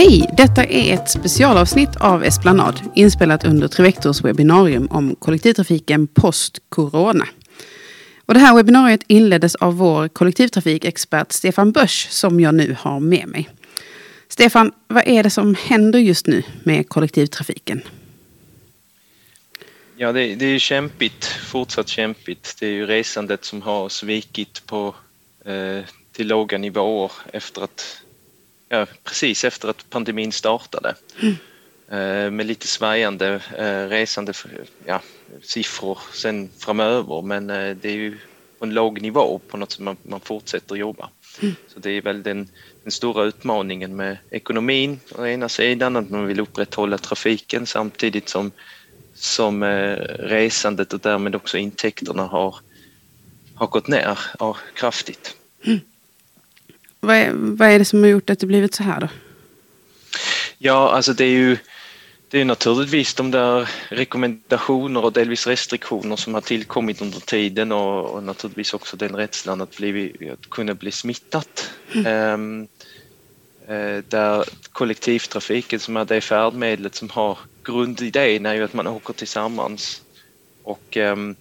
Hej! Detta är ett specialavsnitt av Esplanad inspelat under Trivektors webbinarium om kollektivtrafiken post-corona. Och det här webbinariet inleddes av vår kollektivtrafikexpert Stefan Bösch som jag nu har med mig. Stefan, vad är det som händer just nu med kollektivtrafiken? Ja, det, det är kämpigt, fortsatt kämpigt. Det är ju resandet som har svikit på, eh, till låga nivåer efter att, ja, precis efter att pandemin startade. Mm. Eh, med lite svajande eh, resande ja, siffror sen framöver men eh, det är ju på en låg nivå på något som man, man fortsätter jobba. Mm. Så det är väl den, den stora utmaningen med ekonomin å ena sidan, att man vill upprätthålla trafiken samtidigt som som resandet och därmed också intäkterna har, har gått ner ja, kraftigt. Mm. Vad, är, vad är det som har gjort att det blivit så här då? Ja, alltså det är ju det är naturligtvis de där rekommendationer och delvis restriktioner som har tillkommit under tiden och, och naturligtvis också den rädslan att, bli, att kunna bli smittat. Mm. Um, där kollektivtrafiken som är det färdmedlet som har grundidén är ju att man åker tillsammans. Och, ehm,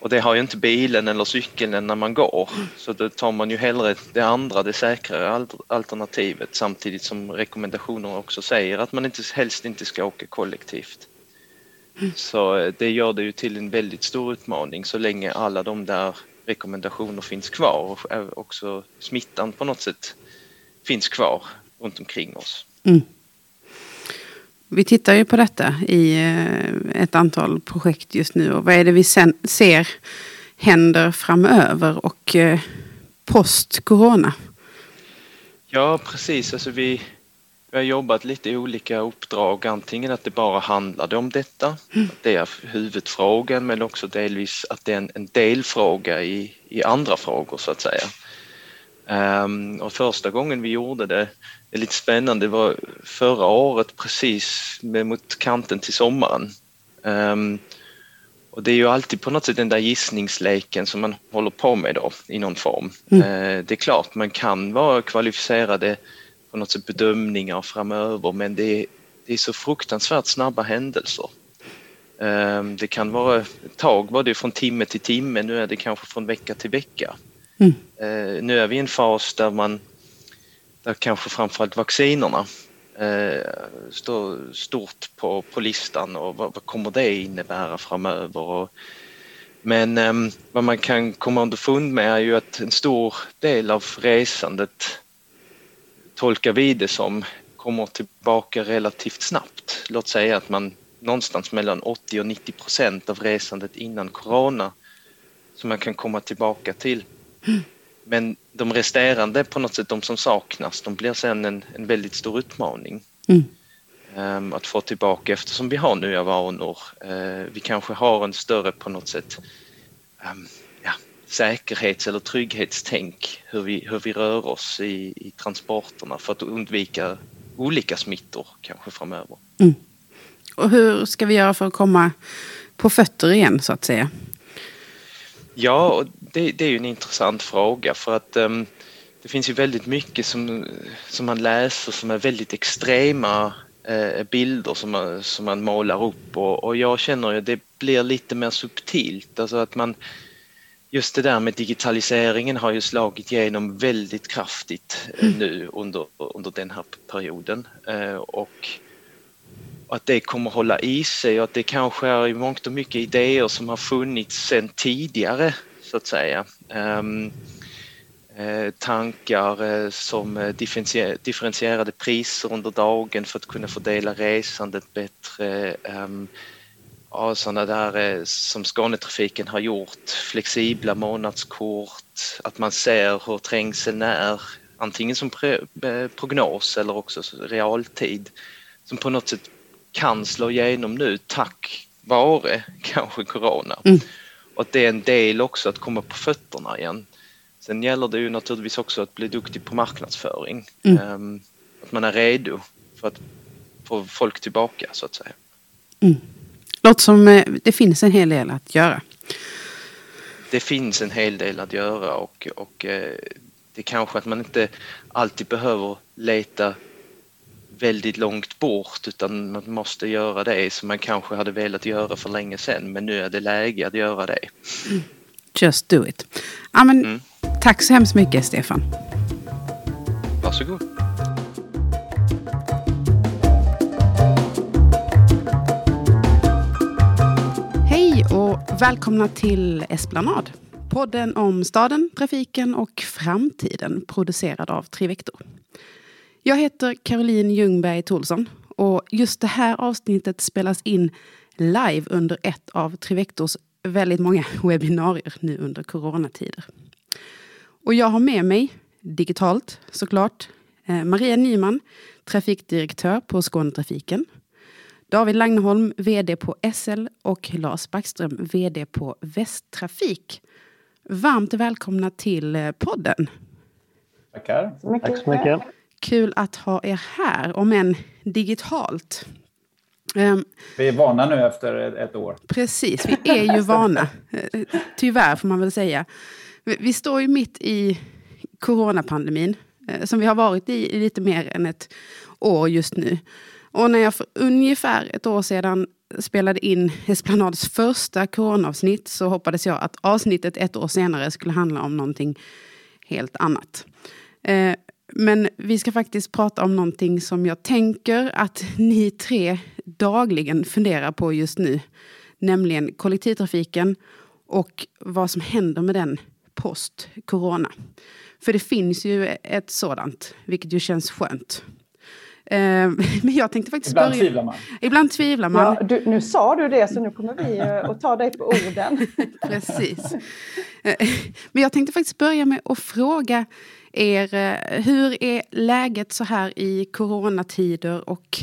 och det har ju inte bilen eller cykeln när man går så då tar man ju hellre det andra, det säkrare alternativet samtidigt som rekommendationerna också säger att man inte, helst inte ska åka kollektivt. Så eh, det gör det ju till en väldigt stor utmaning så länge alla de där rekommendationer finns kvar och också smittan på något sätt finns kvar runt omkring oss. Mm. Vi tittar ju på detta i eh, ett antal projekt just nu och vad är det vi ser händer framöver och eh, post-corona? Ja precis, alltså vi, vi har jobbat lite i olika uppdrag, antingen att det bara handlade om detta, mm. att det är huvudfrågan men också delvis att det är en, en delfråga i, i andra frågor så att säga. Um, och första gången vi gjorde det är lite spännande, det var förra året precis med, mot kanten till sommaren. Um, och det är ju alltid på något sätt den där gissningsleken som man håller på med då i någon form. Mm. Uh, det är klart man kan vara kvalificerade på något sätt bedömningar framöver men det är, det är så fruktansvärt snabba händelser. Um, det kan vara, ett tag var det från timme till timme, nu är det kanske från vecka till vecka. Mm. Eh, nu är vi i en fas där man, där kanske framförallt vaccinerna eh, står stort på, på listan och vad, vad kommer det innebära framöver? Och, men eh, vad man kan komma underfund med är ju att en stor del av resandet tolkar vi det som kommer tillbaka relativt snabbt. Låt säga att man någonstans mellan 80 och 90 procent av resandet innan corona som man kan komma tillbaka till. Mm. Men de resterande på något sätt, de som saknas, de blir sen en, en väldigt stor utmaning. Mm. Um, att få tillbaka eftersom vi har nya vanor. Uh, vi kanske har en större på något sätt um, ja, säkerhets eller trygghetstänk hur vi, hur vi rör oss i, i transporterna för att undvika olika smittor kanske framöver. Mm. Och hur ska vi göra för att komma på fötter igen så att säga? Ja, det, det är ju en intressant fråga för att um, det finns ju väldigt mycket som, som man läser som är väldigt extrema eh, bilder som man, som man målar upp. Och, och jag känner ju att det blir lite mer subtilt, alltså att man just det där med digitaliseringen har ju slagit igenom väldigt kraftigt eh, mm. nu under, under den här perioden. Eh, och att det kommer hålla i sig och att det kanske är i mångt och mycket idéer som har funnits sedan tidigare så att säga. Um, eh, tankar eh, som eh, differentierade priser under dagen för att kunna fördela resandet bättre. Um, ja, sådana där eh, som Skånetrafiken har gjort, flexibla månadskort, att man ser hur trängseln är, antingen som eh, prognos eller också realtid, som på något sätt kan slå igenom nu tack vare kanske corona. Mm. Och att det är en del också att komma på fötterna igen. Sen gäller det ju naturligtvis också att bli duktig på marknadsföring. Mm. Um, att man är redo för att få folk tillbaka så att säga. Mm. Låter som eh, det finns en hel del att göra. Det finns en hel del att göra och, och eh, det är kanske att man inte alltid behöver leta väldigt långt bort utan man måste göra det som man kanske hade velat göra för länge sedan men nu är det läge att göra det. Just do it. Ja, men, mm. Tack så hemskt mycket Stefan. Varsågod. Hej och välkomna till Esplanad. Podden om staden, trafiken och framtiden producerad av Trivector. Jag heter Caroline Ljungberg Tolsson och just det här avsnittet spelas in live under ett av Trivectors väldigt många webbinarier nu under coronatider. Och jag har med mig, digitalt såklart, eh, Maria Nyman, trafikdirektör på Skånetrafiken. David Langneholm, VD på SL och Lars Backström, VD på Västtrafik. Varmt välkomna till eh, podden. Tackar. Tack så mycket. Kul att ha er här, om än digitalt. Um, vi är vana nu efter ett år. Precis, vi är ju vana. Eh, tyvärr får man väl säga. Vi, står ju mitt i coronapandemin. Eh, som vi har varit i, lite mer än ett år just nu. Och när jag för ungefär ett år sedan spelade in Esplanads första coronaavsnitt så hoppades jag att avsnittet ett år senare skulle handla om någonting helt annat. Men vi ska faktiskt prata om någonting som jag tänker att ni tre dagligen funderar på just nu. Nämligen kollektivtrafiken och vad som händer med den post-corona. För det finns ju ett sådant, vilket ju känns skönt. Eh, men jag tänkte faktiskt Ibland börja... tvivlar man. Ibland tvivlar man. Ja, du, nu sa du det, så nu kommer vi eh, att ta dig på orden. Precis. Eh, men jag tänkte faktiskt börja med att fråga er, hur är läget så här i coronatider och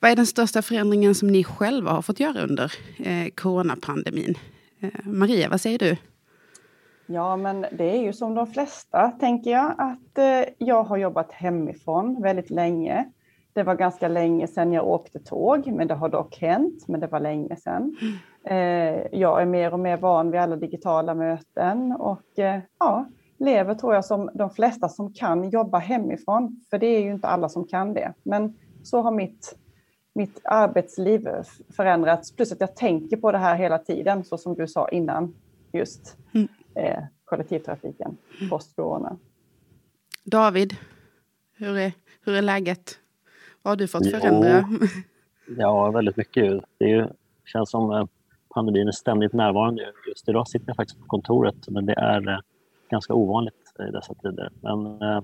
vad är den största förändringen som ni själva har fått göra under coronapandemin? Maria, vad säger du? Ja, men det är ju som de flesta, tänker jag, att eh, jag har jobbat hemifrån väldigt länge. Det var ganska länge sedan jag åkte tåg, men det har dock hänt, men det var länge sedan. Eh, jag är mer och mer van vid alla digitala möten och eh, ja, lever tror jag som de flesta som kan jobba hemifrån, för det är ju inte alla som kan det. Men så har mitt, mitt arbetsliv förändrats, plus att jag tänker på det här hela tiden, så som du sa innan, just. Mm eh, kollektivtrafiken post-corona. David, hur är, hur är läget? Vad har du fått förändra? Jo, ja, väldigt mycket. Det är känns som eh, pandemin är ständigt närvarande. Just idag sitter jag faktiskt på kontoret, men det är eh, ganska ovanligt i dessa tider. Men eh,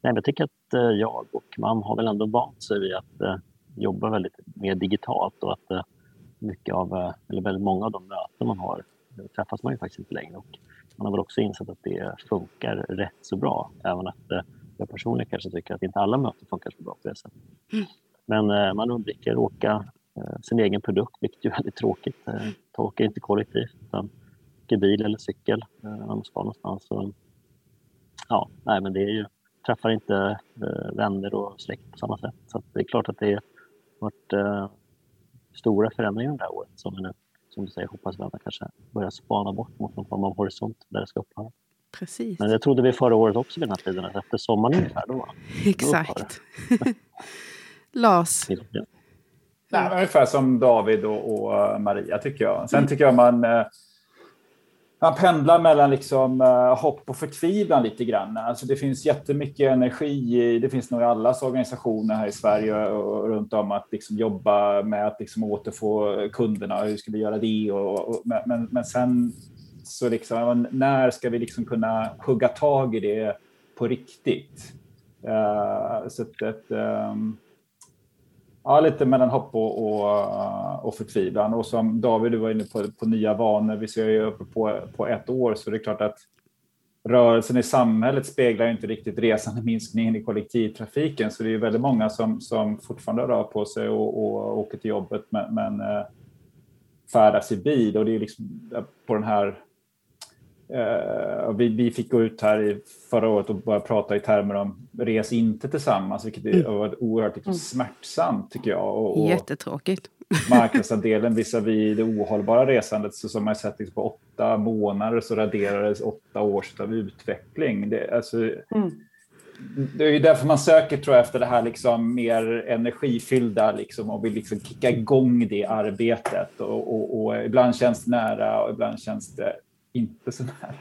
nej, jag tycker att jag och man har väl ändå vant sig vid att jobba väldigt mer digitalt och att mycket av, eller väldigt många av de möten man har träffas man ju faktiskt inte längre. Och man har väl också insett att det funkar rätt så bra. Även att eh, jag personligen kanske tycker att inte alla möten funkar så bra på det sättet. Mm. Men eh, man undviker att åka eh, sin egen produkt, vilket är väldigt tråkigt. Man åker inte kollektivt utan åker bil eller cykel när man ska någonstans. Så, ja, nej, men det är ju, träffar inte vänner och släkt på samma sätt. Så det är klart att det har varit stora förändringar det här året som vi nu som du säger, hoppas vi kanske börjar spana bort mot någon form av horisont där det ska upphöra. Precis. Men det trodde vi förra året också vid den här tiden, att efter sommaren ungefär då. Exakt. Lars? Ja. Nej, ungefär som David och, och, Maria tycker jag. Sen mm. tycker jag man eh, man pendlar mellan liksom, eh, hopp och förtvivlan lite grann. Alltså det finns jättemycket energi, i, det finns nog i allas organisationer här i Sverige och, runt om att liksom jobba med att liksom återfå kunderna. Hur ska vi göra det? Och, och men, men sen så liksom, när ska vi liksom kunna hugga tag i det på riktigt? Uh, så att um, Ja, lite mellan hopp och, och, eh, och förtvivlan. Och som David, du var inne på, på nya vanor. Vi ser ju uppe på, på ett år, så det är klart att rörelsen i samhället speglar inte riktigt resandeminskningen i kollektivtrafiken. Så det är väldigt många som, som fortfarande rör på sig och, och åker till jobbet, men, men eh, färdas i bil. Och det är liksom eh, på den här Uh, vi, vi, fick gå ut här i förra året och börja prata i termer om res inte tillsammans, vilket mm. var oerhört liksom, mm. smärtsamt tycker jag. Och, och Jättetråkigt. marknadsandelen visavi det ohållbara resandet, så som man sett liksom, på åtta månader så raderades åtta års av utveckling. Det, alltså, mm. det är ju därför man söker tror jag efter det här liksom mer energifyllda liksom och vill liksom kicka igång det arbetet och, och, och ibland känns det nära och ibland känns det inte så nära.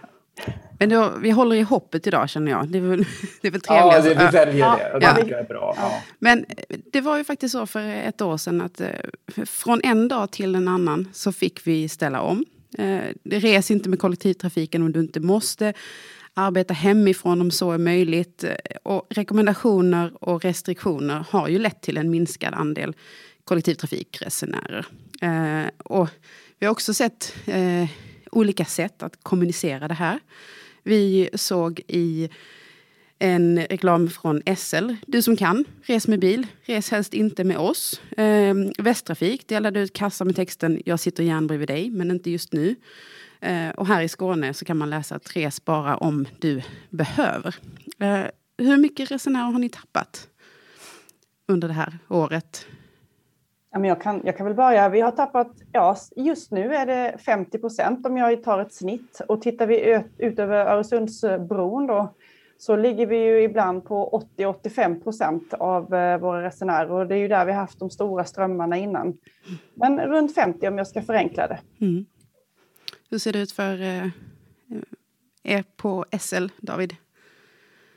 Men då, vi håller i hoppet idag känner jag. Det är väl, det är väl Ja, trevligast. det, vi väljer det. och Det Ja. tycker jag är bra. Ja. Men det var ju faktiskt så för ett år sedan att eh, från en dag till en annan så fick vi ställa om. Eh, Res inte med kollektivtrafiken om du inte måste. Arbeta hemifrån om så är möjligt. Eh, Och rekommendationer och restriktioner har ju lett till en minskad andel kollektivtrafikresenärer. Eh, Och vi har också sett eh, olika sätt att kommunicera det här. Vi såg i en reklam från SL. Du som kan, res med bil. Res helst inte med oss. Eh, Västtrafik delade ut kassar med texten Jag sitter gärna bredvid dig, men inte just nu. Eh, och här i Skåne så kan man läsa att res bara om du behöver. Eh, hur mycket resenärer har ni tappat under det här året? Ja, men jag, kan, jag kan väl börja. Vi har tappat, ja, just nu är det 50 procent om jag tar ett snitt. Och tittar vi ut, ut över Öresundsbron då, så ligger vi ju ibland på 80-85 procent av eh, våra resenärer. Och det är ju där vi har haft de stora strömmarna innan. Men runt 50 om jag ska förenkla det. Mm. Hur ser det ut för eh, er på SL, David?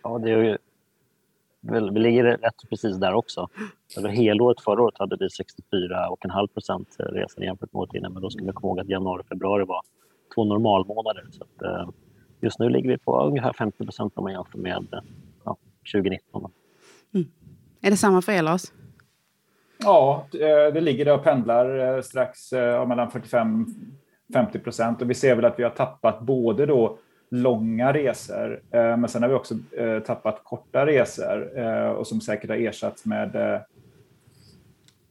Ja, det är ju, vi ligger rätt precis där också. Över helåret förra året hade vi 64,5 procent resor jämfört med året innan. Men då ska vi komma ihåg att januari och februari var två normalmånader. Så att, eh, just nu ligger vi på ungefär 50 procent om man jämför med eh, ja, 2019. Är det samma för er, Lars? Ja, eh, det ligger där och pendlar eh, strax eh, mellan 45-50 procent och vi ser väl att vi har tappat både då långa resor, eh, men sen har vi också eh, tappat korta resor eh, och som säkert har ersatts med eh,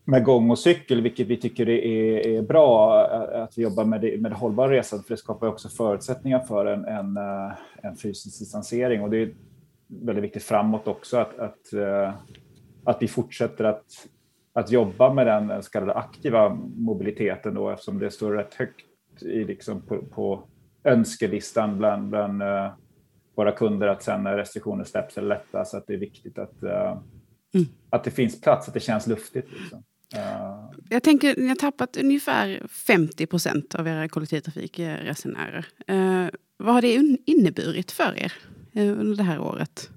med gång och cykel, vilket vi tycker är, är bra eh, att vi jobbar med det, med det hållbara resandet, för det skapar också förutsättningar för en, en, eh, en fysisk distansering. Och det är väldigt viktigt framåt också att, att, eh, att vi fortsätter att att jobba med den så kallade aktiva mobiliteten då, eftersom det står rätt högt i, liksom på, på önskelistan bland, bland uh, våra kunder att sen när restriktioner släpps eller lättas, att det är viktigt att, uh, Mm. att det finns plats, att det känns luftigt. Liksom. Uh, Jag tänker, ni har tappat ungefär 50 procent av era kollektivtrafikresenärer. Vad har det inneburit för er under det här året?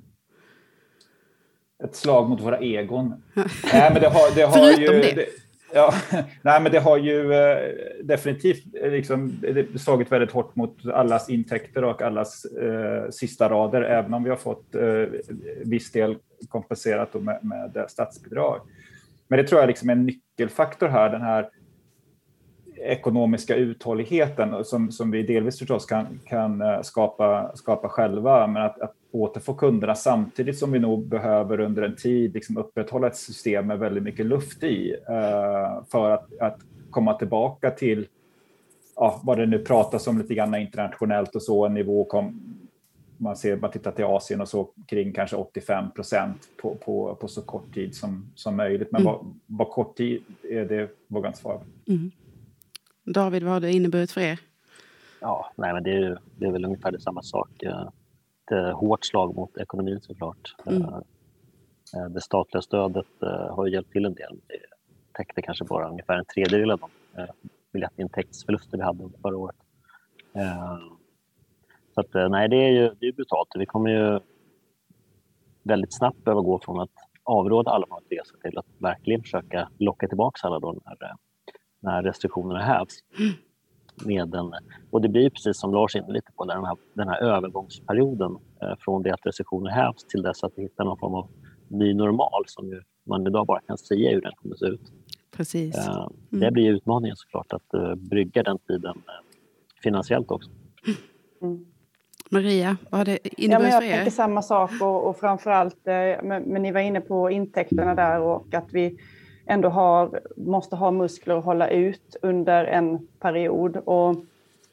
ett slag mot våra egon. Nej, men det har, det har Förutom ju, det ja, nej, men det har ju eh, definitivt eh, liksom, slagit väldigt hårt mot allas intäkter och allas eh, sista rader, även om vi har fått eh, viss del kompenserat med, med statsbidrag. Men det tror jag liksom är en nyckelfaktor här, den här ekonomiska uthålligheten som, som vi delvis förstås kan, kan eh, skapa, skapa själva, men att, att återfå kunderna samtidigt som vi nog behöver under en tid liksom upprätthålla ett system med väldigt mycket luft i eh, för att, att komma tillbaka till ja, vad det nu pratas om lite grann internationellt och så, en nivå kom, man ser, man tittar till Asien och så kring kanske 85 procent på, på, på så kort tid som, som möjligt. Men Mm. vad, vad kort tid är det vågar jag inte svara på. Mm. David, vad har det inneburit för er? Ja, nej, men det är, det är väl ungefär det samma sak. Ett eh, hårt slag mot ekonomin såklart. Mm. Eh, eh, Det statliga stödet har ju hjälpt till en del. Det täckte kanske bara ungefär en tredjedel av de biljettintäktsförluster vi hade förra året. Så att, nej, det är ju det är brutalt. Vi kommer ju väldigt snabbt behöva gå från att avråda alla från att resa till att verkligen försöka locka tillbaka alla då när, när restriktionerna hävs. Med en, och det blir precis som Lars är inne lite på, där den här, den här övergångsperioden eh, från det att restriktioner hävs till dess att vi hittar någon form av ny normal som ju man idag bara kan säga hur den kommer att se ut. Precis. Eh, Det blir utmaningen såklart att eh, brygga den tiden eh, finansiellt också. Mm. Maria, vad har det Ja, men inneburit jag för er? tänker samma sak och, och framförallt, eh, men, men ni var inne på intäkterna där och att vi ändå har, måste ha muskler att hålla ut under en period. Och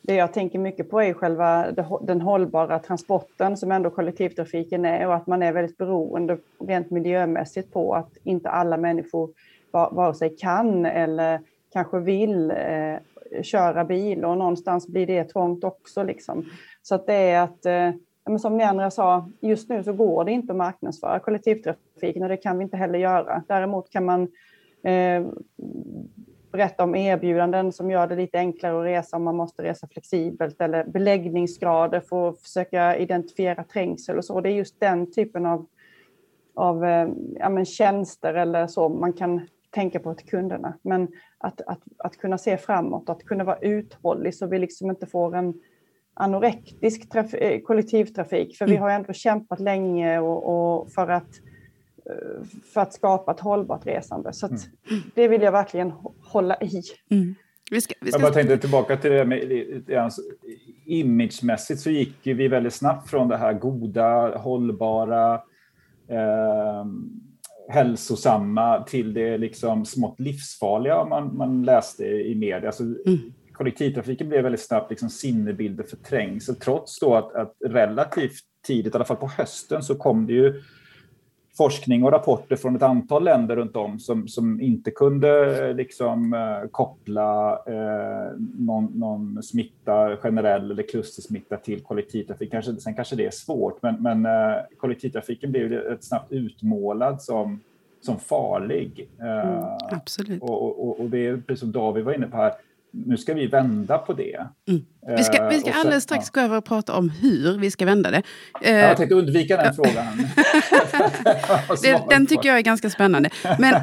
det jag tänker mycket på är själva den hållbara transporten som ändå kollektivtrafiken är och att man är väldigt beroende rent miljömässigt på att inte alla människor vare sig kan eller kanske vill eh, köra bil och någonstans blir det trångt också. Liksom. Så att det är att eh, som ni andra sa, just nu så går det inte att marknadsföra kollektivtrafiken och det kan vi inte heller göra. Däremot kan man eh, berätta om erbjudanden som gör det lite enklare att resa om man måste resa flexibelt eller beläggningsgrader för att försöka identifiera trängsel och så. Det är just den typen av, av eh, ja, men tjänster eller så man kan tänka på till kunderna. Men att, att, att kunna se framåt, att kunna vara uthållig så vi liksom inte får en anorektisk eh, kollektivtrafik. För vi mm. har ändå kämpat länge och, och för, att, för att skapa ett hållbart resande. Så mm. det vill jag verkligen hålla i. Mm. Vi ska, vi ska... Jag bara tänkte tillbaka till det med imagemässigt så gick vi väldigt snabbt från det här goda, hållbara, eh, hälsosamma till det liksom smått livsfarliga man, man läste i media. Alltså, mm kollektivtrafiken blev väldigt snabbt liksom sinnebilder för trängsel, trots då att, att relativt tidigt, i alla fall på hösten, så kom det ju forskning och rapporter från ett antal länder runt om som, som inte kunde liksom, eh, koppla eh, någon, någon smitta, generell eller klustersmitta till kollektivtrafik. Kanske, sen kanske det är svårt, men, men eh, kollektivtrafiken blev ett snabbt utmålad som, som farlig. Eh, mm, absolut. Och, och, och, det är precis som David var inne på här, nu ska vi vända på det. Mm. Vi ska, vi ska eh, sen, alldeles strax ja. gå över och prata om hur vi ska vända det. Jag tänkte undvika den frågan. den, den tycker jag är ganska spännande. Men,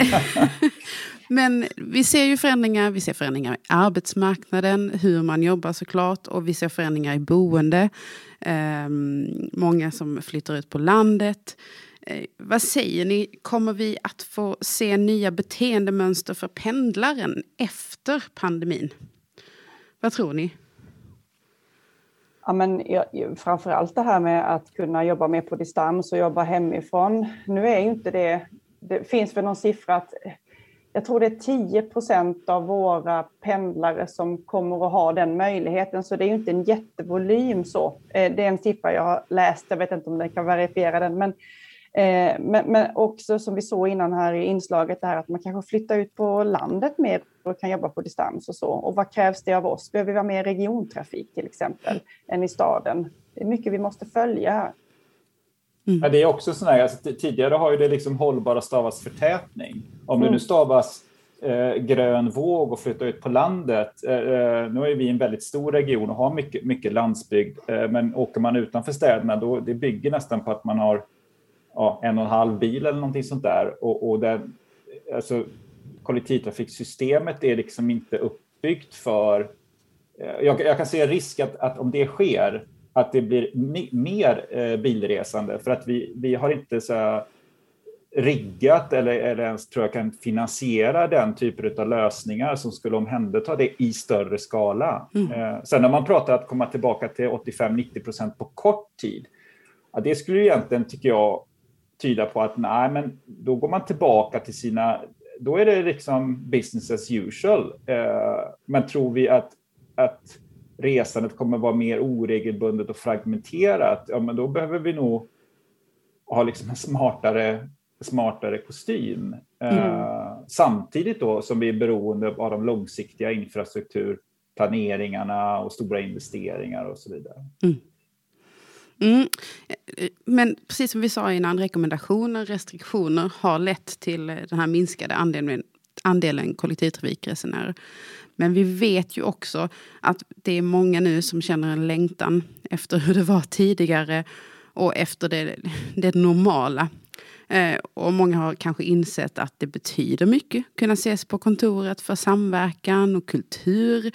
men vi ser ju förändringar. Vi ser förändringar i arbetsmarknaden, hur man jobbar såklart. Och vi ser förändringar i boende. Um, många som flyttar ut på landet. Eh, vad säger ni, kommer vi att få se nya beteendemönster för pendlaren efter pandemin? Vad tror ni? Ja, men, framför allt det här med att kunna jobba mer på distans och jobba hemifrån. Nu är ju inte det, det finns väl någon siffra att jag tror det är 10 procent av våra pendlare som kommer att ha den möjligheten, så det är ju inte en jättevolym så. Eh, det är en siffra jag har läst, jag vet inte om den kan verifiera den, men Eh, men, men, också som vi såg innan här i inslaget, det här att man kanske flyttar ut på landet mer och kan jobba på distans och så. Och vad krävs det av oss? Behöver vi vara mer regiontrafik till exempel än i staden? Det är mycket vi måste följa här. Mm. Ja, det är också sådär, alltså, tidigare har ju det liksom hållbara stavats förtätning. Om mm. det nu stavas eh, grön våg och flytta ut på landet. Eh, eh, nu är vi en väldigt stor region och har mycket, mycket landsbygd, eh, men åker man utanför städerna då det bygger nästan på att man har ja, en och en halv bil eller någonting sånt där. Och, och där, alltså, kollektivtrafiksystemet är liksom inte uppbyggt för... Eh, jag, jag kan se risk att, att, om det sker, att det blir mer eh, bilresande för att vi, vi har inte så riggat eller, eller ens tror jag kan finansiera den typen av lösningar som skulle omhänderta det i större skala. Mm. Eh, sen när man pratar att komma tillbaka till 85-90 procent på kort tid, ja, det skulle egentligen, tycker jag, tyda på att nej, men då går man tillbaka till sina, då är det liksom business as usual. Eh, men tror vi att, att resandet kommer vara mer oregelbundet och fragmenterat, ja, men då behöver vi nog ha liksom en smartare, smartare kostym. Eh, mm. Samtidigt då som vi är beroende av de långsiktiga infrastrukturplaneringarna och stora investeringar och så vidare. Mm. Mm. Men precis som vi sa innan, rekommendationer, restriktioner har lett till den här minskade andelen, andelen kollektivtrafikresenärer. Men vi vet ju också att det är många nu som känner en längtan efter hur det var tidigare och efter det, det normala. Eh, och många har kanske insett att det betyder mycket att kunna ses på kontoret för samverkan och kultur,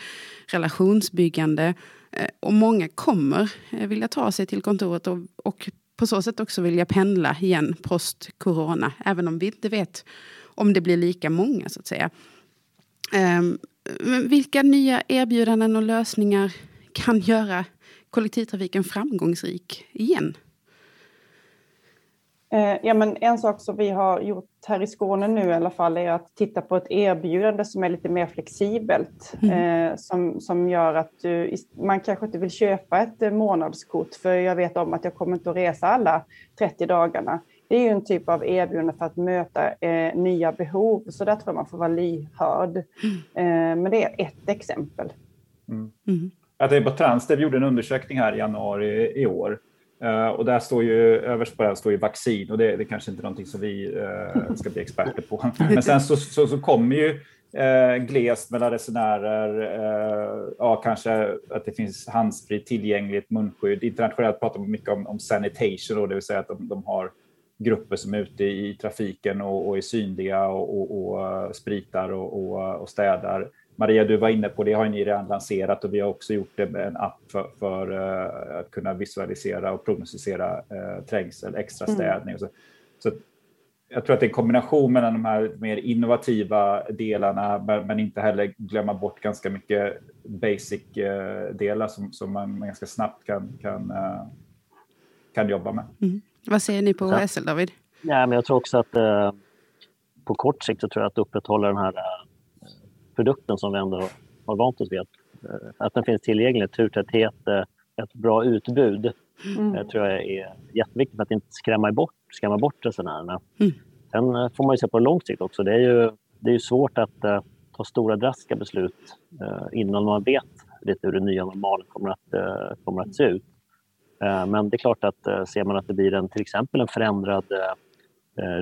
relationsbyggande. Eh, och många kommer eh, vilja ta sig till kontoret och, och på så sätt också vilja pendla igen post-corona. Även om vi inte vet om det blir lika många så att säga. Ehm, vilka nya erbjudanden och lösningar kan göra kollektivtrafiken framgångsrik igen? Eh, ja, men en sak som vi har gjort här i Skåne nu i alla fall är att titta på ett erbjudande som är lite mer flexibelt. Mm. Eh, som, som gör att du, man kanske inte vill köpa ett eh, månadskort för jag vet om att jag kommer inte att resa alla 30 dagarna. Det är ju en typ av erbjudande för att möta eh, nya behov, så där tror jag man får vara lyhörd. Mm. Eh, men det är ett exempel. Mm. Mm. Jag tänkte på Transdev gjorde en undersökning här i januari i år Uh, och där står ju överst på det står ju vaccin och det, det är kanske inte någonting som vi uh, ska bli experter på. Men sen så, så, så kommer ju uh, glest mellan resenärer, ja kanske att det finns handsprit tillgängligt, munskydd. Internationellt pratar man mycket om, om sanitation, då, det vill säga att de, de har grupper som är ute i trafiken och, och är synliga och, och, och spritar och, och, städar. Maria, du var inne på det, har ni redan lanserat och vi har också gjort det med en app för, för uh, att kunna visualisera och prognostisera uh, trängsel, extra mm. städning. Mm. Så, så jag tror att det är en kombination mellan de här mer innovativa delarna, men, men inte heller glömma bort ganska mycket basic-delar uh, som, som man, man, ganska snabbt kan, kan, kan jobba med. Mm. Vad säger ni på OSL, David? Ja, men jag tror också att på kort sikt så tror jag att upprätthålla den här produkten som vi ändå har vant oss vid. Att, eh, att den finns tillgänglig, turtäthet, eh, ett bra utbud mm. Eh, tror jag är jätteviktigt för att inte skrämma bort, skrämma bort resenärerna. Mm. Sen får man ju se på lång sikt också. Det är ju, det är ju svårt att uh, ta stora drastiska beslut uh, innan man vet lite hur det nya normalen kommer att, uh, kommer att se ut. men det är klart att ser man att det blir en, till exempel en förändrad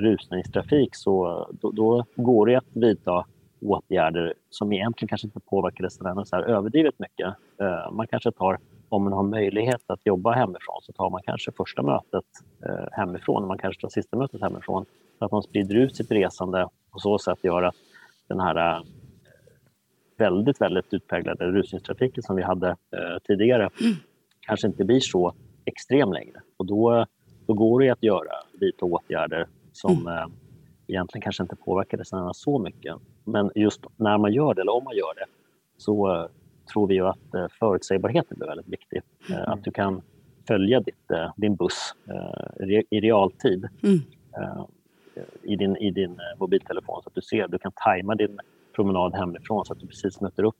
rusningstrafik så då, då går det att vidta åtgärder som egentligen kanske inte påverkar resenärerna så här överdrivet mycket. Eh, man kanske tar, om man har möjlighet att jobba hemifrån, så tar man kanske första mötet eh, hemifrån, man kanske tar sista mötet hemifrån, så att man sprider ut sitt resande på så sätt gör att den här eh, väldigt, väldigt utpräglade rusningstrafiken som vi hade tidigare mm. kanske inte blir så extrem längre. Och då, då går det att göra, vidta åtgärder som mm egentligen kanske inte påverkar resenärerna så mycket. Men just när man gör det, eller om man gör det, så uh, tror vi ju att uh, förutsägbarheten blir väldigt viktig. Uh, mm. Att du kan följa ditt, din buss i realtid mm. i din, i din mobiltelefon så att du ser, du kan tajma din promenad hemifrån så att du precis möter upp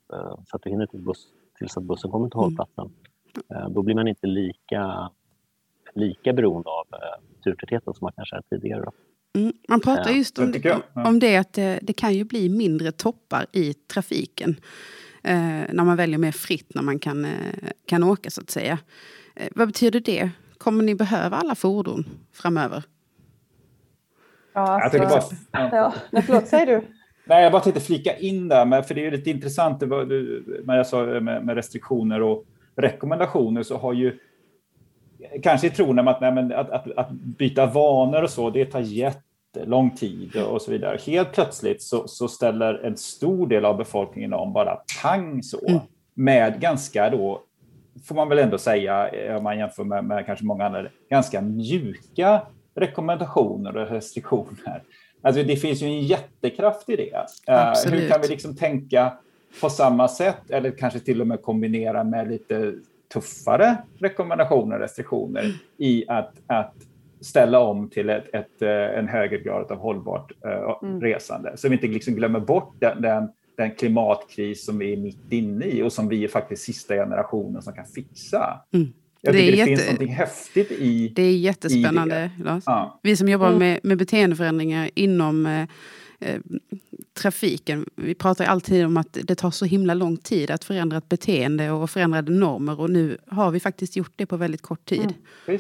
så att du hinner till buss, tills att bussen kommer till mm. hållplatsen. Mm. Då blir man inte lika, lika beroende av turtätheten som man kanske är tidigare. Då. Mm, man pratar just om, det, om det att det, det, kan ju bli mindre toppar i trafiken. Eh, när man väljer mer fritt när man kan, eh, kan åka så att säga. Eh, vad betyder det? Kommer ni behöva alla fordon framöver? Ja, alltså, jag bara, ja. ja. förlåt, säger du? Nej, jag bara tänkte flika in där, men för det är lite intressant, det var, när jag sa med, med restriktioner och rekommendationer så har ju kanske i tron att, nej, men att, att, att, byta vanor och så, det tar jättelång tid och så vidare. Helt plötsligt så, så ställer en stor del av befolkningen om bara pang så, mm. med ganska då, får man väl ändå säga, om man jämför med, med kanske många andra, ganska mjuka rekommendationer och restriktioner. Alltså det finns ju en jättekraft i det. Uh, hur kan vi liksom tänka på samma sätt eller kanske till och med kombinera med lite tuffare rekommendationer och restriktioner mm. i att, att ställa om till ett, ett, eh, en högre grad av hållbart uh, mm. resande. Så vi inte liksom glömmer bort den, den, den, klimatkris som vi är mitt inne i och som vi är faktiskt sista generationen som kan fixa. Mm. Jag tycker det, det finns något häftigt i Det är jättespännande. Det. Ja. Vi som jobbar mm. med, med beteendeförändringar inom eh, eh, trafiken. Vi pratar alltid om att det tar så himla lång tid att förändra ett beteende och förändrade normer. Och nu har vi faktiskt gjort det på väldigt kort tid. Mm,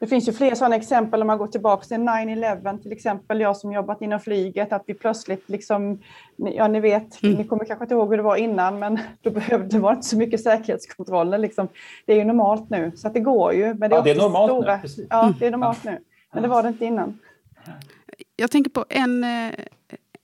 det finns ju fler sådana exempel om man går tillbaka till 9-11 till exempel. Jag som jobbat inom flyget, att vi plötsligt liksom, ja ni vet, mm. ni kommer kanske inte ihåg hur det var innan, men då behövde det var inte så mycket säkerhetskontroller. Liksom. Det är ju normalt nu, så att det går ju. Men det är, ja, det är normalt stora, nu. Precis. Ja, det är normalt nu. Men det var det inte innan. Jag tänker på en, eh,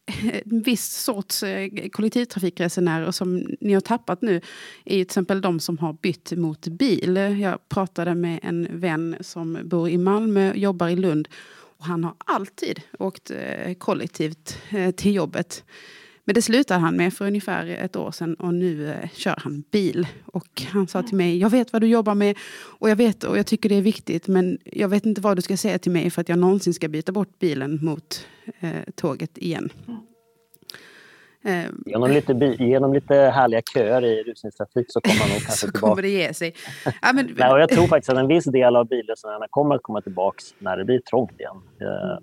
en viss sorts eh, kollektivtrafikresenärer som ni har tappat nu är till exempel de som har bytt mot bil. Jag pratade med en vän som bor i Malmö och jobbar i Lund. Och han har alltid åkt eh, kollektivt eh, till jobbet. Men det slutade han med för ungefär ett år sedan och nu eh, kör han bil. Och han sa till mig, jag vet vad du jobbar med och jag vet och jag tycker det är viktigt men jag vet inte vad du ska säga till mig för att jag någonsin ska byta bort bilen mot tåget igen. Eh, genom lite, genom lite härliga köer i rusningstrafik så kommer man nog kanske så tillbaka. kommer det ge sig. Ja, men... Nej, och jag tror faktiskt att en viss del av bilresenärerna kommer att komma tillbaka när det blir trångt igen. Eh,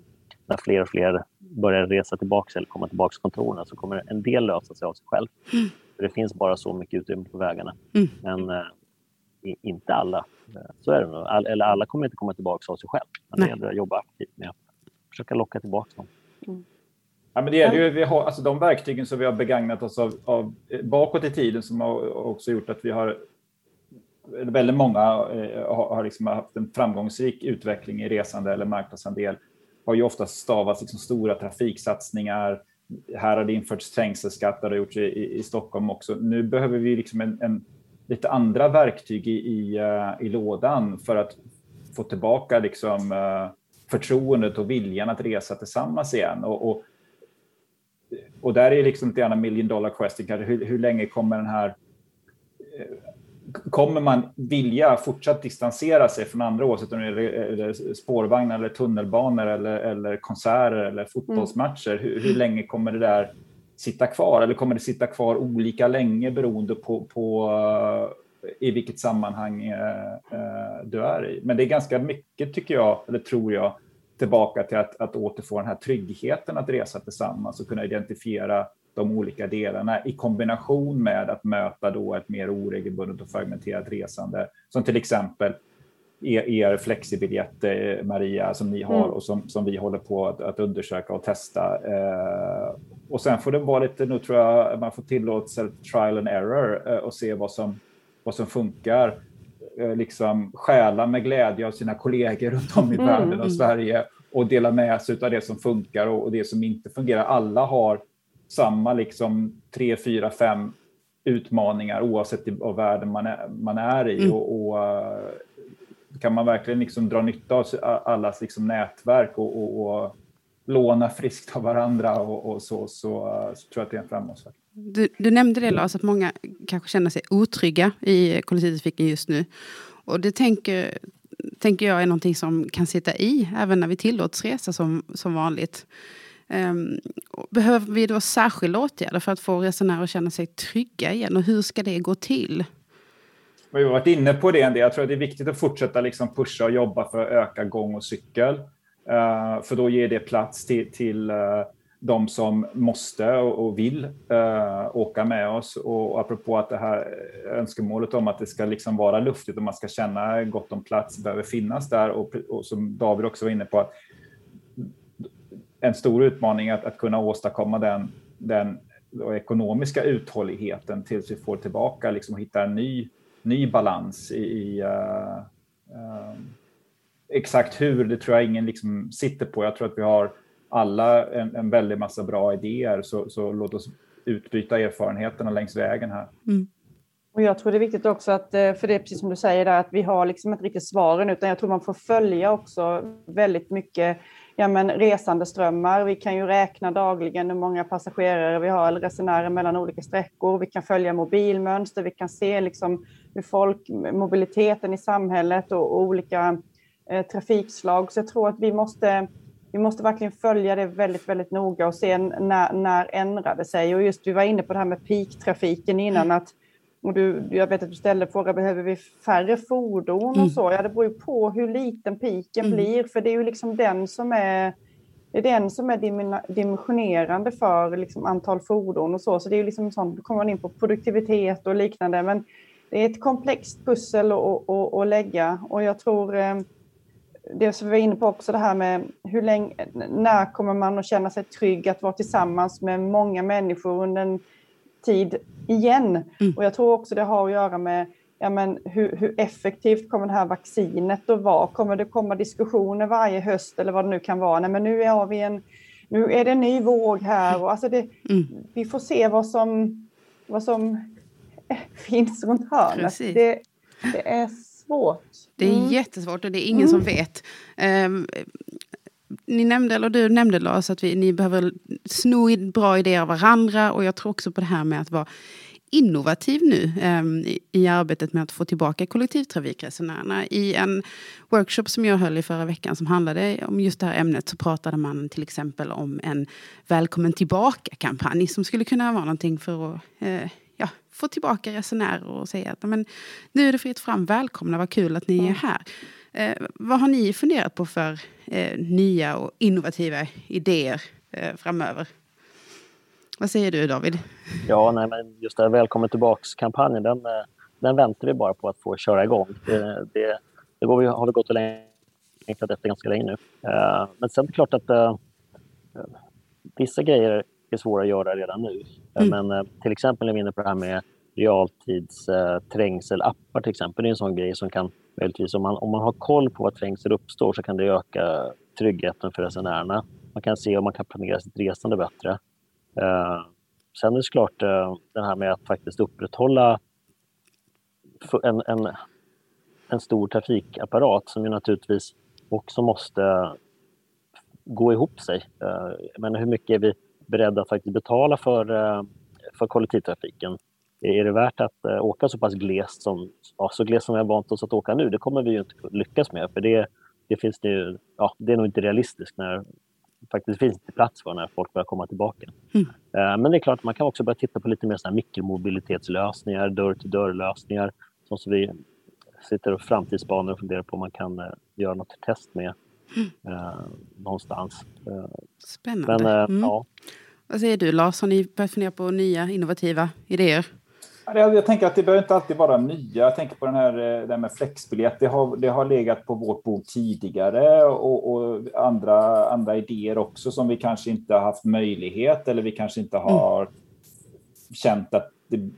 när fler och fler börjar resa tillbaka eller komma tillbaka till kontoren så kommer en del lösa sig av sig själv. Mm. För det finns bara så mycket utrymme på vägarna. Mm. Men eh, inte alla Så är det nog. All, eller alla kommer inte komma tillbaka av sig själv. Men det gäller att jobba aktivt med försöka locka tillbaka dem. Mm. Ja, men det gäller ju, vi har, alltså de verktygen som vi har begagnat oss av, av bakåt i tiden som har också gjort att vi har väldigt många eh, har, har liksom haft en framgångsrik utveckling i resande eller marknadsandel har ju ofta stavats liksom stora trafiksatsningar. Här har det införts trängselskatt, det har gjorts i, i, Stockholm också. Nu behöver vi liksom en, en lite andra verktyg i, i, eh, i, lådan för att få tillbaka liksom, uh, förtroendet och viljan att resa tillsammans igen. Och, och, och där är liksom lite grann en million dollar question, hur, hur länge kommer den här eh, kommer man vilja fortsatt distansera sig från andra oavsett om det är spårvagnar eller tunnelbanor eller, eller konserter eller fotbollsmatcher? Mm. Hur, hur, länge kommer det där sitta kvar? Eller kommer det sitta kvar olika länge beroende på, på i vilket sammanhang uh, uh, du är i? Men det är ganska mycket, tycker jag, eller tror jag, tillbaka till att, att återfå den här tryggheten att resa tillsammans och kunna identifiera de olika delarna i kombination med att möta då ett mer oregelbundet och fragmenterat resande. Som till exempel er, er flexibiljett, eh, Maria, som ni har mm. och som, som vi håller på att, att undersöka och testa. Eh, och sen får det vara lite, nu tror jag man får tillåtelse trial and error eh, och se vad som, vad som funkar. Eh, liksom stjäla med glädje av sina kollegor runt om i mm. världen och Sverige och dela med sig av det som funkar och, det som inte fungerar. Alla har samma liksom tre, fyra, fem utmaningar oavsett av världen man är, man är i. Mm. Och, och, eh, kan man verkligen liksom dra nytta av allas liksom nätverk och, och, och låna friskt av varandra och, och så, så, så, tror jag att det är en framgångsväg. Du, du nämnde det Lars, att många kanske känner sig otrygga i kollektivtrafiken just nu. Och det tänker, tänker jag är någonting som kan sitta i även när vi tillåts resa som, som vanligt. Um, behöver vi då särskilda åtgärder för att få resenärer att känna sig trygga igen? Och hur ska det gå till? Vi har varit inne på det en del. Jag tror att det är viktigt att fortsätta liksom pusha och jobba för att öka gång och cykel. Uh, för då ger det plats till, till uh, de som måste och vill uh, åka med oss. Och apropå att det här önskemålet om att det ska liksom vara luftigt och man ska känna gott om plats behöver finnas där. Och, och som David också var inne på, en stor utmaning att, att kunna åstadkomma den, den ekonomiska uthålligheten tills vi får tillbaka liksom, och hittar en ny, ny balans i, i uh, uh, exakt hur, det tror jag ingen liksom sitter på. Jag tror att vi har alla en, en väldig massa bra idéer, så, så låt oss utbyta erfarenheterna längs vägen här. Mm. Och jag tror det är viktigt också att, eh, för det är precis som du säger där, att vi har liksom inte riktigt svaren, utan jag tror man får följa också väldigt mycket ja, men resandeströmmar. Vi kan ju räkna dagligen hur många passagerare vi har eller resenärer mellan olika sträckor. Vi kan följa mobilmönster, vi kan se liksom hur folk, mobiliteten i samhället och, och olika eh, trafikslag. Så jag tror att vi måste, vi måste verkligen följa det väldigt, väldigt noga och se när, när ändrade sig. Och just vi var inne på det här med peaktrafiken innan, att och du, jag vet att du ställde frågan, behöver vi färre fordon och mm. så? Ja, det beror ju på hur liten piken mm. blir, för det är ju liksom den som är det är den som är dimensionerande för liksom antal fordon och så. Så det är ju liksom sånt, då kommer man in på produktivitet och liknande. Men det är ett komplext pussel att lägga och jag tror eh, det som vi var inne på också det här med hur länge, när kommer man att känna sig trygg att vara tillsammans med många människor under en tid igen. Mm. Och jag tror också det har att göra med ja, men hur, hur, effektivt kommer det här vaccinet att vara? Kommer det komma diskussioner varje höst eller vad det nu kan vara? Nej, men nu är vi en, nu är det en ny våg här. Och alltså det, mm. Vi får se vad som, vad som finns runt hörnet. Det, det är svårt. Det är mm. jättesvårt och det är ingen som mm. vet. Um, ni nämnde, eller du nämnde Lars, att vi, ni behöver sno bra idéer av varandra. Och jag tror också på det här med att vara innovativ nu um, i, i, arbetet med att få tillbaka kollektivtrafikresenärerna. I en workshop som jag höll i förra veckan som handlade om just det här ämnet så pratade man till exempel om en välkommen tillbaka-kampanj som skulle kunna vara någonting för att uh, ja, få tillbaka resenärer och säga att men, nu är det fritt fram, välkomna, vad kul att ni är här. Eh, vad har ni funderat på för eh, nya och innovativa idéer eh, framöver? Vad säger du David? Ja, nej, men just det här Välkommen tillbaks-kampanjen, den, eh, den väntar vi bara på att få köra igång. Det, det, det går vi, har vi gått och längtat efter ganska länge nu. Uh, men sen är det klart att uh, vissa grejer är svåra att göra redan nu. Mm. Men uh, till exempel när vi är inne på det här med realtidsträngselappar till exempel. Det är en sån grej som kan möjligtvis, om man, om man har koll på var trängsel uppstår så kan det öka tryggheten för resenärerna. Man kan se om man kan planera sitt resande bättre. Uh, sen är det såklart det här med att faktiskt upprätthålla en, en, en stor trafikapparat som ju naturligtvis också måste gå ihop sig. Men hur mycket är vi beredda att faktiskt betala för, för kollektivtrafiken? är det värt att uh, åka så pass glest som, ja, så glest som vi har vant oss att åka nu? Det kommer vi ju inte lyckas med för det, det finns det ju, ja, det är nog inte realistiskt när faktiskt finns det plats för när folk börjar komma tillbaka. Mm. Uh, men det är klart, man kan också börja titta på lite mer såna mikromobilitetslösningar, dörr-till-dörr-lösningar, som vi sitter och framtidsspanar och funderar på om man kan göra något test med mm. någonstans. Spännande. Men, mm. ja. Vad säger du Lars, har ni börjat fundera på nya innovativa idéer? Jag tänker att det behöver inte alltid vara nya. Jag tänker på den här eh, det med flexbiljett. Det har, det har legat på vårt bord tidigare och, och, andra, andra idéer också som vi kanske inte har haft möjlighet eller vi kanske inte mm. har mm. känt att det,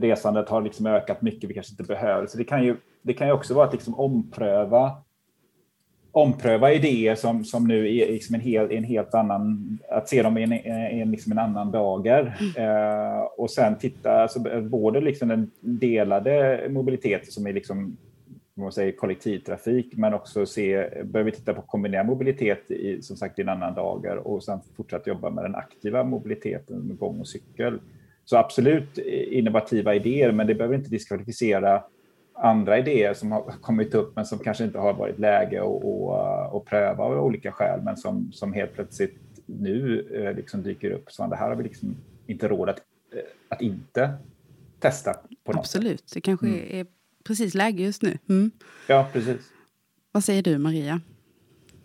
resandet har liksom ökat mycket. Vi kanske inte behöver. Så det kan ju, det kan ju också vara att liksom ompröva ompröva idéer som, som nu är liksom en, hel, en helt annan, att se dem i en, en, liksom en annan dager. Mm. Eh, och sen titta, alltså, både liksom den delade mobiliteten som är liksom, man säger, kollektivtrafik, men också se, börjar vi titta på kombinerad mobilitet i, som sagt i en annan dager och sen fortsätta jobba med den aktiva mobiliteten med gång och cykel. Så absolut innovativa idéer, men det behöver inte diskvalificera andra idéer som har kommit upp men som kanske inte har varit läge att pröva av olika skäl men som, som helt plötsligt nu eh, liksom dyker upp. Så det här har vi liksom inte råd att, eh, att inte testa. på något Absolut, det kanske mm. är precis läge just nu. Mm. Ja, precis. Vad säger du Maria?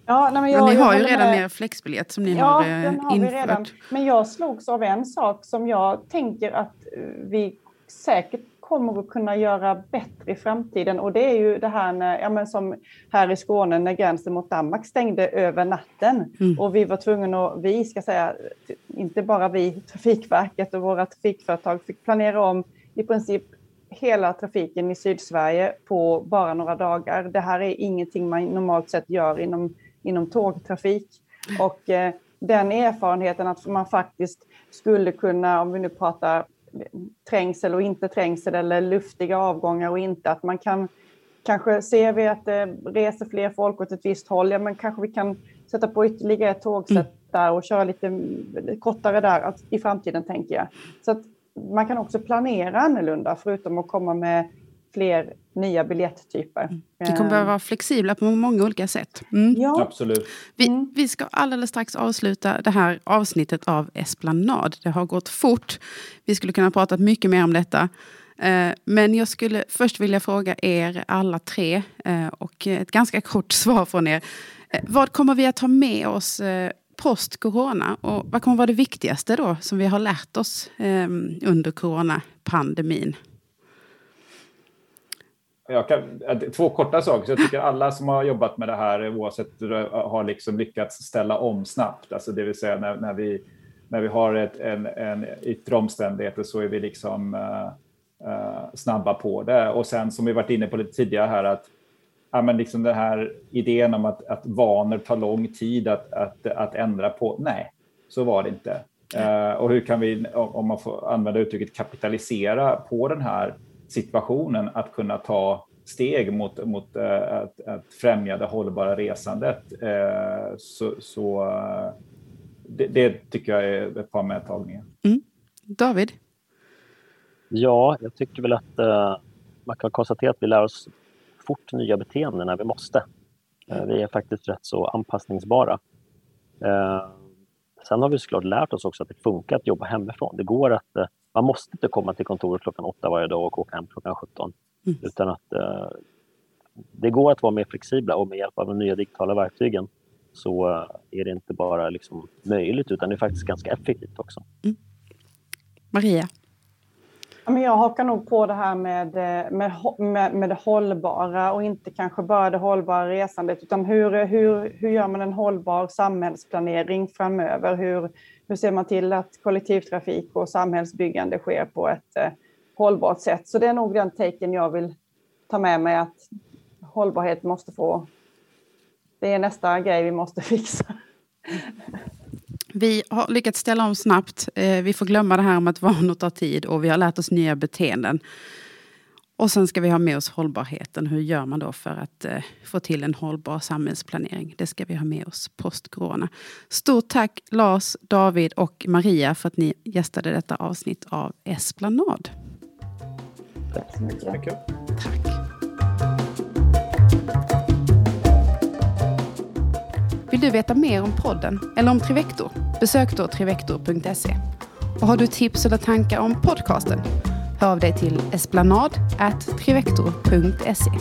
Ja, nej, men jag, men ni har ju redan med... er flexbiljett som ni ja, har, eh, den har infört. Vi redan. Men jag slogs av en sak som jag tänker att vi säkert kommer att kunna göra bättre i framtiden och det är ju det här när, ja, men som här i Skåne när gränsen mot Danmark stängde över natten mm. och vi var tvungna att, vi ska säga, inte bara vi, Trafikverket och våra trafikföretag fick planera om i princip hela trafiken i Sydsverige på bara några dagar. Det här är ingenting man normalt sett gör inom, inom tågtrafik. Och eh, den erfarenheten att man faktiskt skulle kunna, om vi nu pratar trängsel och inte trängsel eller luftiga avgångar och inte. Att man kan kanske ser vi att det reser fler folk åt ett visst håll, ja men kanske vi kan sätta på ytterligare ett tågsätt mm. där och köra lite kortare där i framtiden tänker jag. Så att man kan också planera annorlunda förutom att komma med fler nya biljetttyper. Mm. Vi kommer behöva vara flexibla på många olika sätt. Mm. Ja. Absolut. Vi, mm. vi ska alldeles strax avsluta det här avsnittet av Esplanad. Det har gått fort. Vi skulle kunna prata mycket mer om detta. Eh, men jag skulle först vilja fråga er alla tre eh, och ett ganska kort svar från er. Eh, vad kommer vi att ha med oss post-corona och vad kommer vara det viktigaste då som vi har lärt oss under coronapandemin? Jag kan, två korta saker. Så jag tycker alla som har jobbat med det här oavsett har liksom lyckats ställa om snabbt. Alltså det vill säga när, när vi, när vi har ett, en, en yttre omständigheter så är vi liksom uh, snabba på det. Och sen som vi varit inne på lite tidigare här att ja, men liksom den här idén om att, att vanor tar lång tid att, att, att ändra på. Nej, så var det inte. Uh, och hur kan vi, om man får använda uttrycket kapitalisera på den här situationen att kunna ta steg mot, mot uh, att, att främja det hållbara resandet. Uh, så, så uh, det, det, tycker jag är ett par medtagningar. Mm. David? Ja, jag tycker väl att man kan konstatera att vi lär oss fort nya beteenden när vi måste. vi är faktiskt rätt så anpassningsbara. sen har vi såklart lärt oss också att det funkar att jobba hemifrån. Det går att man måste inte komma till kontoret klockan åtta varje dag och åka hem klockan 17. Mm. Utan att eh, det går att vara mer flexibla och med hjälp av de nya digitala verktygen så eh, är det inte bara liksom möjligt utan det är faktiskt ganska effektivt också. Mm. Maria? Men jag hakar nog på det här med, eh, med, med, med det hållbara och inte kanske bara det hållbara resandet utan hur, hur, hur gör man en hållbar samhällsplanering framöver? Hur, hur ser man till att kollektivtrafik och samhällsbyggande sker på ett eh, hållbart sätt? Så det är nog den taken jag vill ta med mig att hållbarhet måste få... Det är nästa grej vi måste fixa. Vi har lyckats ställa om snabbt. Eh, vi får glömma det här med att vanor tar tid och vi har lärt oss nya beteenden. Och sen ska vi ha med oss hållbarheten. Hur gör man då för att eh, få till en hållbar samhällsplanering? Det ska vi ha med oss post-corona. Stort tack Lars, David och Maria för att ni gästade detta avsnitt av Esplanad. Tack så mycket. Tack. Vill du veta mer om podden eller om Trivector? Besök då trivector.se. Och har du tips eller tankar om podcasten? Hör av dig till esplanad.trivector.se.